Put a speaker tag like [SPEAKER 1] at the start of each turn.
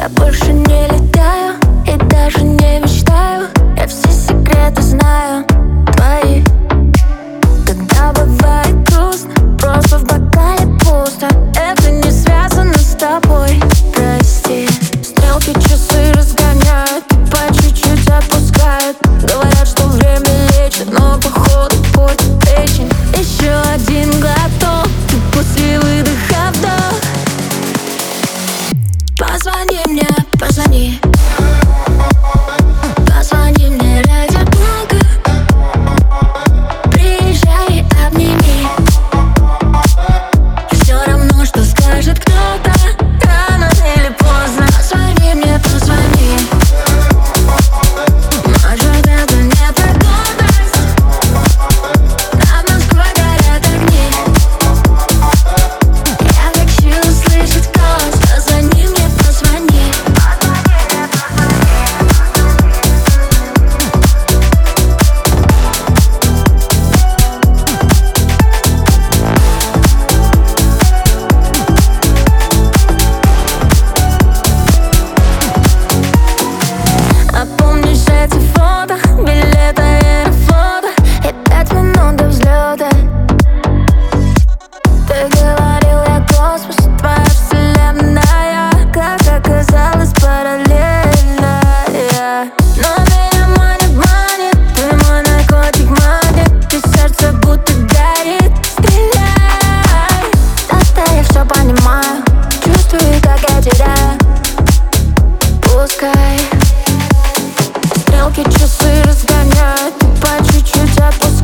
[SPEAKER 1] Я больше не летаю и даже не мечтаю. Я все секреты знаю. me. Эмоции разгоняют По чуть-чуть опускают